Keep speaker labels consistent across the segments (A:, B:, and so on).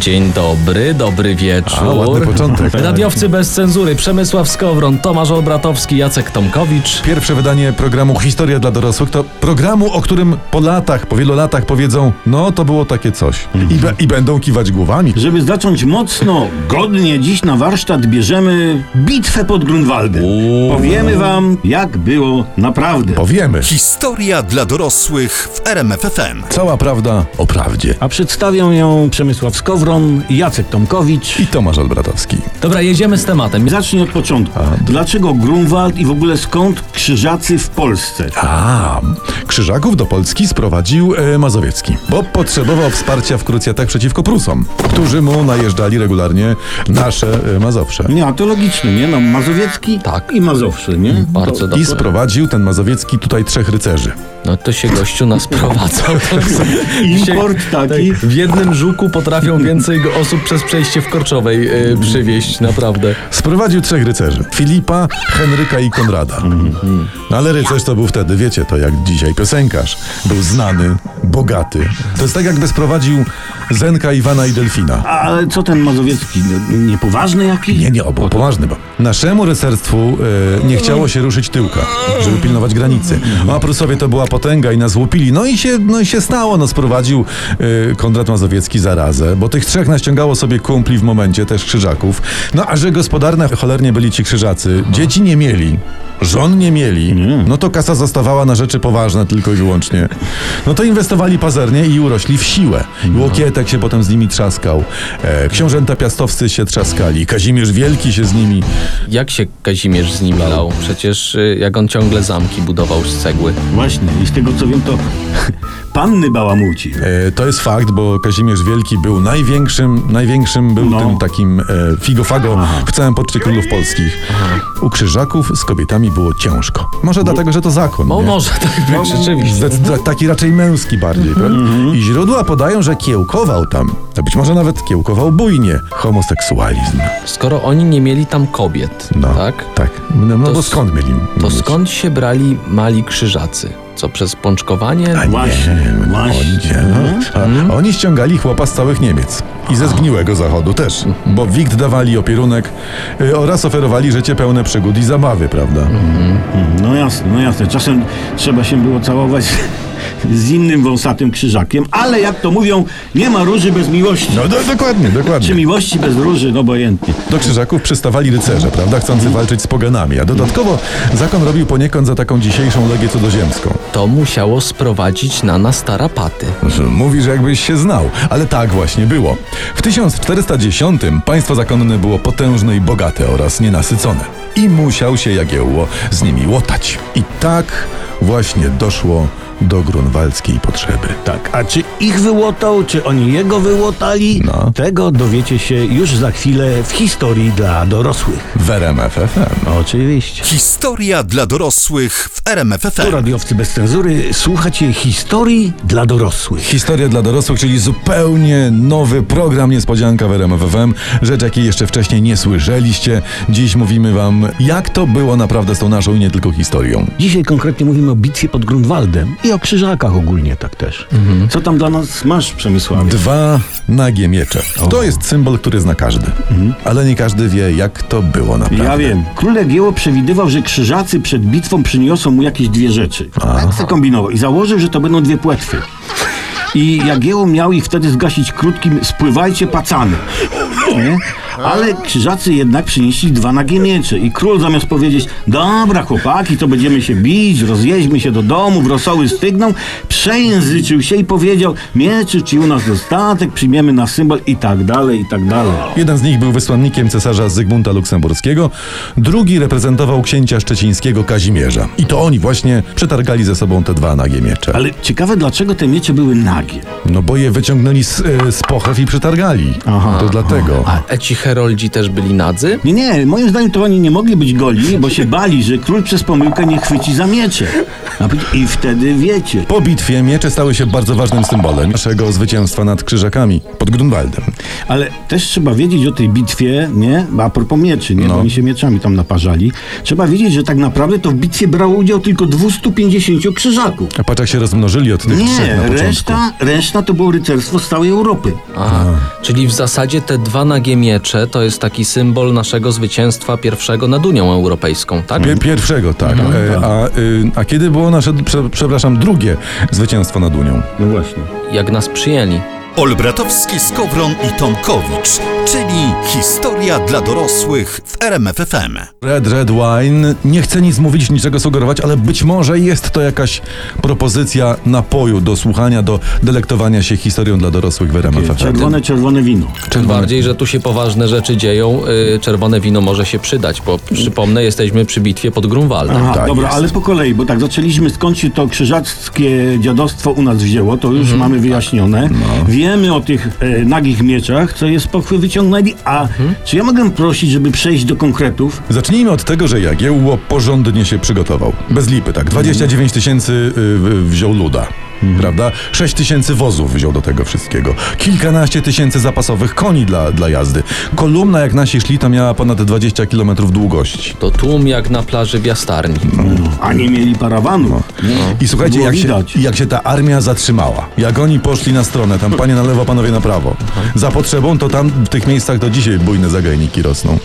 A: Dzień dobry, dobry wieczór.
B: A, ładny początek.
A: Radiowcy bez cenzury, Przemysław Skowron, Tomasz Olbratowski, Jacek Tomkowicz.
B: Pierwsze wydanie programu Historia dla dorosłych to programu, o którym po latach, po wielu latach powiedzą, no to było takie coś. I, be, I będą kiwać głowami.
C: Żeby zacząć mocno, godnie, dziś na warsztat bierzemy bitwę pod Grunwaldem. Powiemy wam, jak było naprawdę.
B: Powiemy.
D: Historia dla dorosłych w RMFFM.
B: Cała prawda o prawdzie.
C: A przedstawią ją Przemysław Skowron, Jacek Tomkowicz.
B: I Tomasz Olbratowski.
A: Dobra, jedziemy z tematem.
C: Zacznij od początku. Dlaczego Grunwald i w ogóle skąd krzyżacy w Polsce?
B: A, Krzyżaków do Polski sprowadził e, Mazowiecki, bo potrzebował wsparcia w krucjatach przeciwko Prusom, którzy mu najeżdżali regularnie nasze e, Mazowsze.
C: Nie, a to logiczne, nie? No, Mazowiecki
A: Tak.
C: i Mazowsze, nie?
A: Bardzo
C: to,
A: dobrze.
B: I sprowadził ten Mazowiecki tutaj trzech rycerzy.
A: No to się gościu nas prowadzał.
C: Import taki.
A: W jednym żuku potrafią więcej osób przez przejście w Korczowej y, przywieźć, naprawdę.
B: Sprowadził trzech rycerzy. Filipa, Henryka i Konrada. No ale rycerz to był wtedy, wiecie, to jak dzisiaj piosenkarz. Był znany, bogaty. To jest tak jakby sprowadził Zenka, Iwana i Delfina.
C: Ale co ten Mazowiecki? No, Niepoważny jakiś?
B: Nie, nie, o, bo poważny, bo naszemu rycerstwu e, nie chciało się ruszyć tyłka, żeby pilnować granicy. A Prusowie to była potęga i nas łupili. No i się, no i się stało, no sprowadził e, Konrad Mazowiecki zarazę, bo tych trzech naściągało sobie kumpli w momencie, też krzyżaków. No a że gospodarne cholernie byli ci krzyżacy, dzieci nie mieli. Żon nie mieli, no to kasa zostawała na rzeczy poważne tylko i wyłącznie. No to inwestowali pazernie i urośli w siłę. I Łokietek się potem z nimi trzaskał, e, książęta piastowscy się trzaskali, Kazimierz Wielki się z nimi.
A: Jak się Kazimierz z nim lał? Przecież y, jak on ciągle zamki budował z cegły.
C: Właśnie, i z tego co wiem, to panny bałamuci.
B: E, to jest fakt, bo Kazimierz Wielki był największym, największym był
C: No.
B: tym takim e, figofago w całym poczcie królów polskich. U krzyżaków z kobietami było ciężko. Może dlatego, że to zakon.
A: No
B: nie?
A: może tak być, rzeczywiście.
B: Zdecyd- taki raczej męski bardziej, prawda? I źródła podają, że kiełkował tam, a być może nawet kiełkował bujnie, homoseksualizm.
A: Skoro oni nie mieli tam kobiet,
B: No,
A: tak?
B: Tak. No, no
A: To
B: bo
A: s-
B: skąd mieli?
A: To
B: mieć?
A: skąd się brali mali krzyżacy? Co, przez pączkowanie?
B: A
C: Właśnie,
B: nie,
C: właśnie.
B: Oni, no. a, oni ściągali chłopa z całych Niemiec. I ze zgniłego zachodu też. Bo wikt dawali opierunek y, oraz oferowali życie pełne przygód i zabawy, prawda?
C: No jasne, no jasne. Czasem trzeba się było całować z innym wąsatym krzyżakiem, ale jak to mówią, nie ma róży bez miłości.
B: No do, dokładnie,
C: Czy
B: dokładnie.
C: miłości bez róży, no obojętnie.
B: Do krzyżaków przystawali rycerze, prawda? Chcący walczyć z poganami. A dodatkowo zakon robił poniekąd za taką dzisiejszą legię cudzoziemską.
A: To musiało sprowadzić na nas tarapaty.
B: Mówi, że jakbyś się znał, ale tak właśnie było. W 1410 państwo zakonne było potężne i bogate oraz nienasycone. I musiał się Jagiełło z nimi łotać. I tak właśnie doszło do grunwaldzkiej potrzeby.
C: Tak, a czy ich wyłotał, czy oni jego wyłotali?
B: No.
C: Tego dowiecie się już za chwilę w historii dla dorosłych.
B: W RMF FM.
C: Oczywiście.
D: Historia dla dorosłych w
C: Tu
D: RMFFM.
C: radiowcy bez cenzury, słuchacie historii dla dorosłych.
B: Historia dla dorosłych, czyli zupełnie nowy program niespodzianka w RMF FM. Rzecz, jakiej jeszcze wcześniej nie słyszeliście. Dziś mówimy wam, jak to było naprawdę z tą naszą i nie tylko historią.
C: Dzisiaj konkretnie mówimy o bitwie pod Grunwaldem i o krzyżakach ogólnie tak też. Co tam dla nas masz, Przemysławie?
B: Dwa nagie miecze. To jest symbol, który zna każdy. Ale nie każdy wie, jak to było naprawdę.
C: Ja wiem. Król Jagiełło przewidywał, że krzyżacy przed bitwą przyniosą mu jakieś dwie rzeczy. Tak se kombinował i założył, że to będą dwie płetwy. I Jagiełło miał ich wtedy zgasić krótkim spływajcie pacany. Nie? Ale krzyżacy jednak przynieśli dwa nagie miecze i król zamiast powiedzieć, dobra chłopaki, to będziemy się bić, rozjeźdźmy się do domu, w rosoły stygną, przejęzyczył się i powiedział, mieczy ci u nas dostatek, przyjmiemy na symbol i tak dalej, i tak dalej.
B: Jeden z nich był wysłannikiem cesarza Zygmunta Luksemburskiego, drugi reprezentował księcia szczecińskiego Kazimierza. I to oni właśnie przetargali ze sobą te dwa nagie miecze.
C: Ale ciekawe, dlaczego te miecze były nagie.
B: No bo je wyciągnęli z, e, z pochew i przetargali.
C: Aha,
B: to dlatego.
A: A ci heroldzi też byli nadzy?
C: Nie, nie, moim zdaniem to oni nie mogli być goli, bo się bali, że król przez pomyłkę nie chwyci za miecze. I wtedy wiecie.
B: Po bitwie miecze stały się bardzo ważnym symbolem naszego zwycięstwa nad Krzyżakami pod Grunwaldem.
C: Ale też trzeba wiedzieć o tej bitwie, nie? A propos mieczy, nie?
B: No.
C: Bo oni się mieczami tam naparzali. Trzeba wiedzieć, że tak naprawdę to w bitwie brało udział tylko 250 krzyżaków.
B: A patrz jak się rozmnożyli od tych trzech
C: Nie,
B: na
C: reszta, reszta to było rycerstwo z całej Europy.
A: Aha. Czyli w zasadzie te dwa nagie miecze to jest taki symbol naszego zwycięstwa pierwszego nad Unią Europejską, tak?
B: Pie- Pierwszego, tak. E, a, y, a kiedy było nasze, prze, przepraszam, drugie zwycięstwo nad Unią?
C: No właśnie.
A: Jak nas przyjęli.
D: Olbratowski, Skowron i Tomkowicz, czyli historia dla dorosłych w RMFFM.
B: Red Red Wine. Nie chcę nic mówić, niczego sugerować, ale być może jest to jakaś propozycja napoju do słuchania, do delektowania się historią dla dorosłych w RMF FM.
C: Czerwone, czerwone wino.
A: Tym bardziej, że tu się poważne rzeczy dzieją, y, czerwone wino może się przydać, bo przypomnę, jesteśmy przy bitwie pod Grunwaldem.
C: Aha,
B: tak
C: dobra,
B: jest.
C: ale po kolei, bo tak zaczęliśmy skąd się to krzyżackie dziadostwo u nas wzięło, to już mamy wyjaśnione. Wiemy o tych e, nagich mieczach, co je z pochwy wyciągnęli, a czy ja mogę prosić, żeby przejść do konkretów?
B: Zacznijmy od tego, że Jagiełło porządnie się przygotował. Bez lipy, tak. 29 tysięcy y, y, wziął luda. Prawda? 6 tysięcy wozów wziął do tego wszystkiego. Kilkanaście tysięcy zapasowych koni dla, dla jazdy. Kolumna, jak nasi szli, to miała ponad 20 kilometrów długości.
A: To tłum jak na plaży w Jastarni.
C: A nie mieli parawanu.
B: I słuchajcie, jak się, jak się ta armia zatrzymała, jak oni poszli na stronę, tam panie na lewo, panowie na prawo, za potrzebą, to tam w tych miejscach do dzisiaj bujne zagajniki rosną.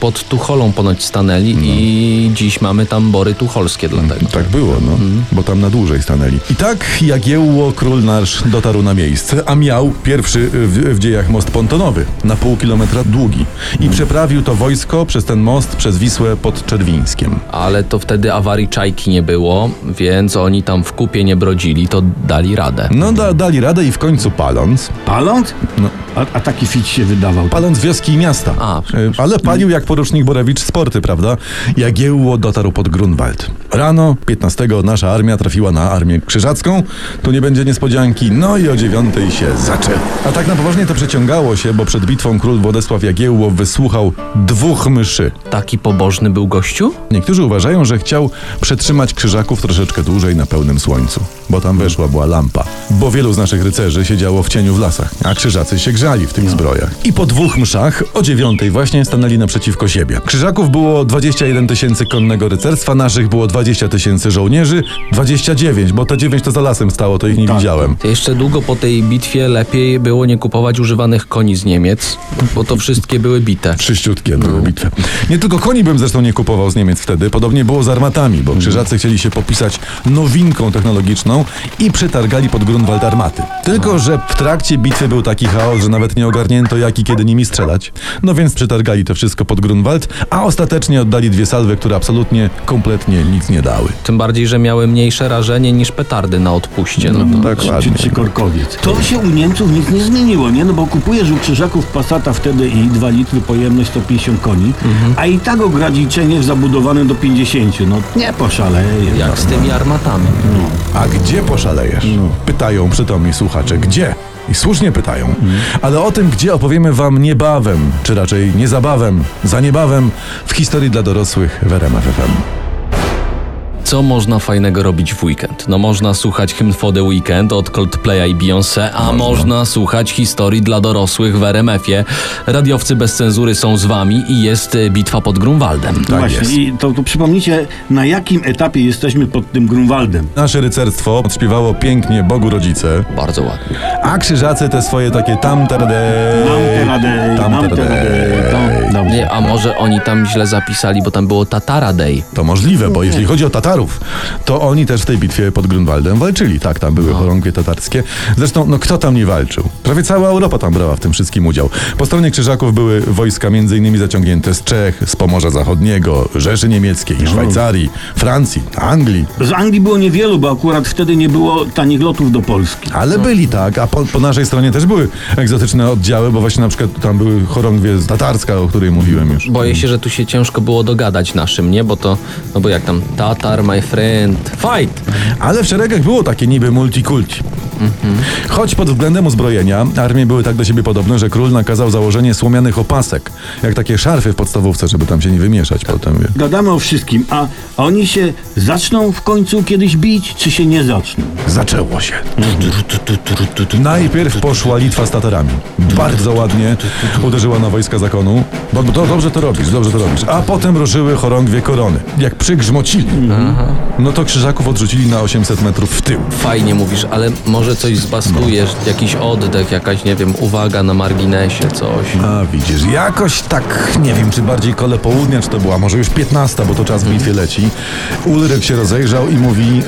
A: Pod Tucholą ponoć stanęli i dziś mamy tam bory tucholskie dlatego.
B: Tak było, no, bo tam na dłużej stanęli. I tak Jagiełło król nasz dotarł na miejsce, a miał pierwszy w, w dziejach most pontonowy, na pół kilometra długi. I przeprawił to wojsko przez ten most, przez Wisłę pod Czerwińskiem.
A: Ale to wtedy awarii czajki nie było, więc oni tam w kupie nie brodzili, to dali radę.
B: No da, dali radę i w końcu paląc,
C: Paląc?
B: No.
C: A, a taki fić się wydawał.
B: paląc wioski i miasta.
A: A,
B: E, Ale palił jak porucznik Borewicz sporty, prawda? Jagiełło dotarł pod Grunwald. Rano 15 nasza armia trafiła na armię krzyżacką. Tu nie będzie niespodzianki. No i o dziewiątej się zaczęło. A tak na poważnie to przeciągało się, bo przed bitwą król Władysław Jagiełło wysłuchał dwóch myszy.
A: taki pobożny był gościu?
B: Niektórzy uważają, że chciał przetrzymać krzyżaków troszeczkę dłużej na pełnym słońcu, bo tam weszła była lampa. Bo wielu z naszych rycerzy siedziało w cieniu w lasach, a krzyżacy się grzali w tych zbrojach. I po dwóch mszach o dziewiątej właśnie stanęli naprzeciwko siebie. Krzyżaków było 21 tysięcy konnego rycerstwa, naszych było 20 tysięcy żołnierzy, 29, bo te 9 to za lasem stało, to ich nie
C: Tak.
B: widziałem.
A: To jeszcze długo po tej bitwie lepiej było nie kupować używanych koni z Niemiec, bo to wszystkie były bite.
B: Czyściutkie były bitwy. Nie tylko koni bym zresztą nie kupował z Niemiec wtedy, podobnie było z armatami, bo krzyżacy chcieli się popisać nowinką technologiczną i przetargali pod Grunwald armaty. Tylko, że w trakcie bitwy był taki chaos, że nawet nie ogarnięto jak i kiedy nimi strzelać. No więc przetargali to wszystko pod Grunwald, a ostatecznie oddali dwie salwy, które absolutnie, kompletnie nic nie dały.
A: Tym bardziej, że miały mniejsze rażenie niż petardy na odpuście. No to...
B: Tak,
C: Czy, korkowiec. To się u Niemców nic nie zmieniło, nie? No bo kupujesz u Krzyżaków Passata wtedy i 2 litry pojemność 150 koni, a i tak ograniczenie zabudowane do 50. No nie poszaleje.
A: Jak z tymi armatami.
B: A gdzie poszalejesz? Pytają przytomni słuchacze, gdzie? I słusznie pytają. Ale o tym, gdzie opowiemy wam niebawem, czy raczej niezabawem, za niebawem w historii dla dorosłych w RMF FM.
A: Co można fajnego robić w weekend? No można słuchać Hymn for the Weekend od Coldplaya i Beyoncé, a można. słuchać historii dla dorosłych w RMF-ie. Radiowcy bez cenzury są z wami i jest y, bitwa pod Grunwaldem.
C: No
B: Tak
C: właśnie,
B: jest.
C: i to, to przypomnijcie, na jakim etapie jesteśmy pod tym Grunwaldem.
B: Nasze rycerstwo odśpiewało pięknie Bogu Rodzice,
A: Bardzo ładnie.
B: a krzyżacy te swoje takie tam terde,
C: Nam te radę,
B: tam.
A: Nie, a może oni tam źle zapisali, bo tam było Tatara Day.
B: To możliwe, bo jeśli chodzi o Tatarów, Tatarów. To oni też w tej bitwie pod Grunwaldem walczyli. Tak, tam były chorągwie tatarskie. Zresztą, no kto tam nie walczył? Prawie cała Europa tam brała w tym wszystkim udział. Po stronie Krzyżaków były wojska innymi zaciągnięte z Czech, z Pomorza Zachodniego, Rzeszy Niemieckiej, Szwajcarii, Francji, Anglii.
C: Z Anglii było niewielu, bo akurat wtedy nie było tanich lotów do Polski.
B: Ale byli tak, a po, po naszej stronie też były egzotyczne oddziały, bo właśnie na przykład tam były chorągwie z tatarska, o której mówiłem już.
A: Boję się, że tu się ciężko było dogadać naszym, nie? Bo to, no bo jak tam Tatar, my friend, fight!
B: Ale w szeregach było takie niby multikulti. Choć pod względem uzbrojenia armie były tak do siebie podobne, że król nakazał założenie słomianych opasek, jak takie szarfy w podstawówce, żeby tam się nie wymieszać potem. Wie.
C: Gadamy o wszystkim, a oni się zaczną w końcu kiedyś bić, czy się nie zaczną?
B: Zaczęło się. Najpierw poszła Litwa z Tatarami. Bardzo ładnie uderzyła na wojska zakonu. Bo dobrze to robisz, dobrze to robisz. A potem ruszyły chorągwie korony. Jak przygrzmocili, no to krzyżaków odrzucili na 800 metrów w tył.
A: Fajnie mówisz, ale może coś zbaskujesz, jakiś oddech, jakaś, nie wiem, uwaga na marginesie, coś.
B: A widzisz, jakoś tak, nie wiem, czy bardziej kole południa, czy to była może już 15, bo to czas w bitwie leci. Ulryk się rozejrzał i mówi,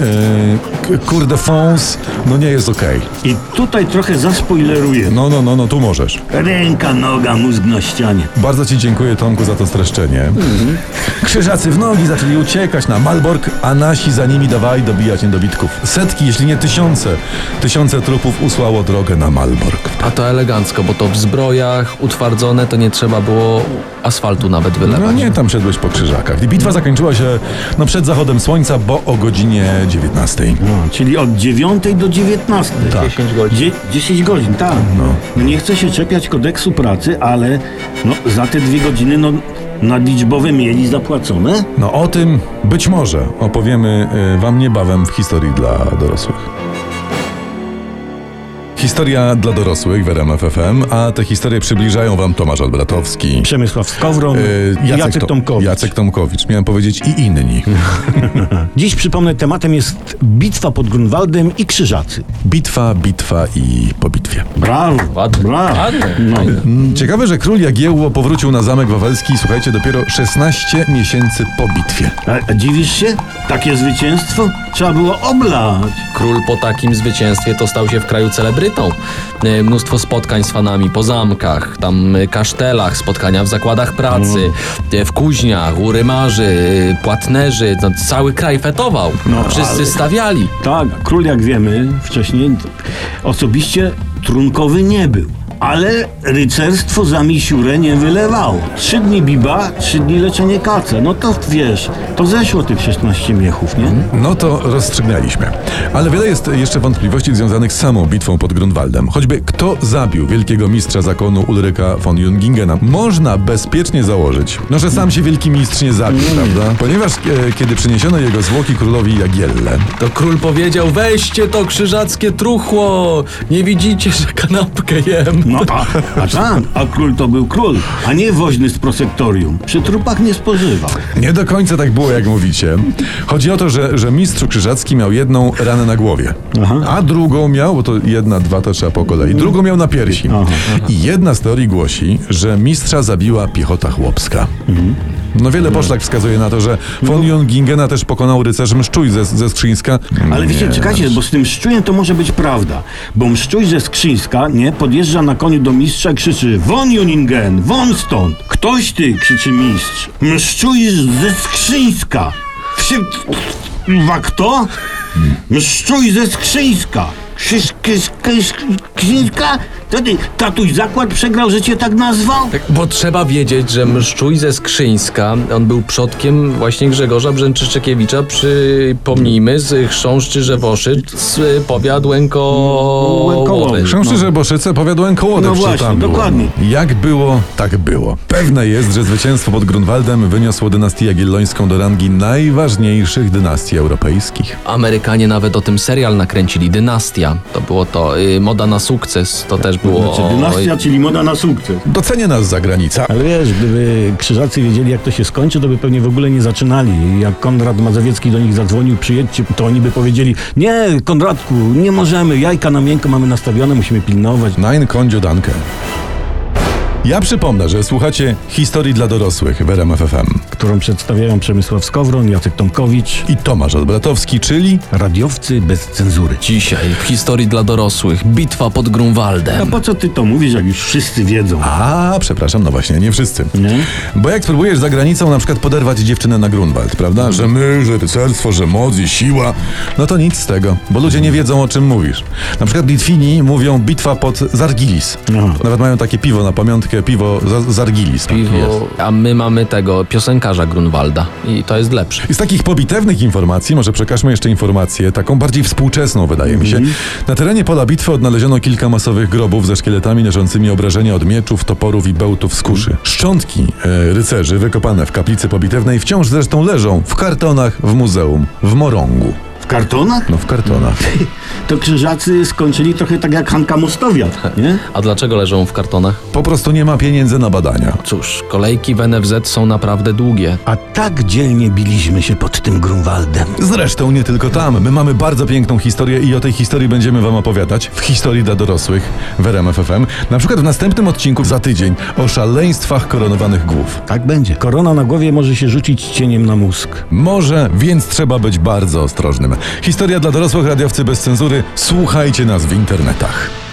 B: k- kurde, Fons, no nie jest okej.
C: I tutaj trochę zaspoileruję.
B: No, no, no, no, tu możesz.
C: Ręka, noga, mózg na ścianie.
B: Bardzo ci dziękuję, Tomku, za to streszczenie. Krzyżacy w nogi zaczęli uciekać na Malbork, a nasi za nimi dawali dobijać niedobitków. Setki, jeśli nie tysiące, tysiące trupów usłało drogę na Malbork.
A: A to elegancko, bo to w zbrojach utwardzone, to nie trzeba było asfaltu nawet wylewać.
B: No nie, tam szedłeś po krzyżakach. I bitwa zakończyła się no, przed zachodem słońca, bo o godzinie 19.
C: No, czyli od 9 do 19.
B: Tak.
A: 10 godzin.
C: Dzie- 10 godzin, tak. No. Nie chcę się czepiać kodeksu pracy, ale no, za te dwie godziny no, nadliczbowe mieli zapłacone.
B: No o tym być może opowiemy y, wam niebawem w historii dla dorosłych. Historia dla dorosłych w RMF FM, a te historie przybliżają wam Tomasz Albratowski,
C: Przemysław Skowron,
B: y,
C: Jacek,
B: Tom-
C: Tomkowicz.
B: Jacek Tomkowicz, miałem powiedzieć i inni.
C: Dziś przypomnę, tematem jest bitwa pod Grunwaldem i Krzyżacy.
B: Bitwa, bitwa i po bitwie.
C: Brawo,
A: Ładnie.
C: brawo.
A: Ładnie.
C: No.
B: Ciekawe, że król Jagiełło powrócił na Zamek Wawelski, słuchajcie, dopiero 16 miesięcy po bitwie.
C: A, a dziwisz się? Takie zwycięstwo? Trzeba było oblać.
A: Król po takim zwycięstwie to stał się w kraju celebrytą. E, Mnóstwo spotkań z fanami po zamkach, tam e, kasztelach, spotkania w zakładach pracy, e, w kuźniach, u rymarzy, płatnerzy. No, cały kraj fetował.
C: No,
A: Wszyscy
C: ale-
A: stawiali.
C: Tak, król jak wiemy wcześniej osobiście trunkowy nie był. Ale rycerstwo za misiurę nie wylewało. Trzy dni biba, trzy dni leczenie kace. No to wiesz, to zeszło tych 16 miechów, nie?
B: No to rozstrzygnęliśmy. Ale wiele jest jeszcze wątpliwości związanych z samą bitwą pod Grunwaldem. Choćby kto zabił wielkiego mistrza zakonu Ulryka von Jungingena. Można bezpiecznie założyć, no że sam się wielki mistrz nie zabił, prawda? Ponieważ e, kiedy przyniesiono jego zwłoki królowi Jagielle,
A: To król powiedział, weźcie to krzyżackie truchło. Nie widzicie, że kanapkę jem.
C: No a, a tak, a król to był król, a nie woźny z prosektorium. Przy trupach nie spożywał.
B: nie do końca tak było, jak mówicie. Chodzi o to, że, że mistrz krzyżacki miał jedną ranę na głowie,
C: Aha.
B: a drugą miał, bo to jedna, dwa to trzeba po kolei, drugą miał na piersi.
C: Aha,
B: I jedna z teorii głosi, że mistrza zabiła piechota chłopska. No wiele poszlak wskazuje na to, że von Jungingena też pokonał rycerz Mszczuj ze, ze Skrzyńska.
C: Ale wiecie,
B: Nie.
C: czekajcie, bo z tym szczujem to może być prawda. Bo mszczuj ze Skrzyńska, nie, podjeżdża na koniu do mistrza i krzyczy Won Juningen, won stąd! Ktoś ty, krzyczy mistrz. Mszczuj ze Skrzyńska! Wsi... Wa kto? Mszczuj ze Skrzyńska! Krzyż, krzyż, krzyż, Skrzyńska? To ty, tatuś zakład przegrał, że cię tak nazwał?
A: Tak, bo trzeba wiedzieć, że Mszczuj ze Skrzyńska, on był przodkiem właśnie Grzegorza Brzęczyszczekiewicza, przypomnijmy, z chrząszczy Żewoszyc, z powiat Łękołowy.
C: Łękołowy.
B: Chrząszczy Boszyce powiadłem koło
C: No właśnie, dokładnie.
B: Jak było, tak było. Pewne jest, że zwycięstwo pod Grunwaldem wyniosło dynastię jagiellońską do rangi najważniejszych dynastii europejskich.
A: Amerykanie nawet o tym serial nakręcili, Dynastia. To było to, y, moda na sukces, to też było...
C: Znaczy dynastia, czyli moda na sukces.
B: Docenia nas zagranica.
C: Ale wiesz, gdyby krzyżacy wiedzieli, jak to się skończy, to by pewnie w ogóle nie zaczynali. Jak Konrad Mazowiecki do nich zadzwonił, przyjedźcie, to oni by powiedzieli, nie, Konradku, nie możemy, jajka na miękko mamy nastawione, musimy pilnować.
B: Nein, kondzio danke. Ja przypomnę, że słuchacie historii dla dorosłych w RMF FM.
E: którą przedstawiają Przemysław Skowron, Jacek Tomkowicz,
B: I Tomasz Olbratowski, czyli
E: radiowcy bez cenzury.
A: Dzisiaj w historii dla dorosłych bitwa pod
C: A
A: Grunwaldem.
C: po co ty to mówisz, jak już wszyscy wiedzą?
B: A, przepraszam, no właśnie, nie wszyscy.
C: Nie?
B: Bo jak spróbujesz za granicą na przykład poderwać dziewczynę na Grunwald, prawda? Że my, że rycerstwo, że moc i siła. No to nic z tego, bo ludzie nie wiedzą o czym mówisz. Na przykład Litwini mówią bitwa pod Zargilis.
C: Aha.
B: Nawet mają takie piwo na pamiątkę, piwo za- Zargilis.
A: Piwo, a my mamy tego piosenkarza Grunwalda i to jest lepsze.
B: I z takich pobitewnych informacji, może przekażmy jeszcze informację, taką bardziej współczesną wydaje mi się. Na terenie pola bitwy odnaleziono kilka masowych grobów ze szkieletami leżącymi obrażenia od mieczów, toporów i bełtów z kuszy. Szczątki e, rycerzy wykopane w kaplicy pobitewnej wciąż zresztą leżą w kartonach w muzeum w Morągu.
C: W kartonach?
B: No w kartonach.
C: To krzyżacy skończyli trochę tak jak Hanka Mostowiat, nie?
A: A dlaczego leżą w kartonach?
B: Po prostu nie ma pieniędzy na badania.
A: Cóż, kolejki w NFZ są naprawdę długie.
E: A tak dzielnie biliśmy się pod tym Grunwaldem.
B: Zresztą nie tylko tam. My mamy bardzo piękną historię i o tej historii będziemy wam opowiadać w historii dla dorosłych w RMF FM. Na przykład w następnym odcinku za tydzień o szaleństwach koronowanych głów.
E: Tak będzie. Korona na głowie może się rzucić cieniem na mózg.
B: Może, więc trzeba być bardzo ostrożnym. Historia dla dorosłych radiowcy bez cenzury. Słuchajcie nas w internetach.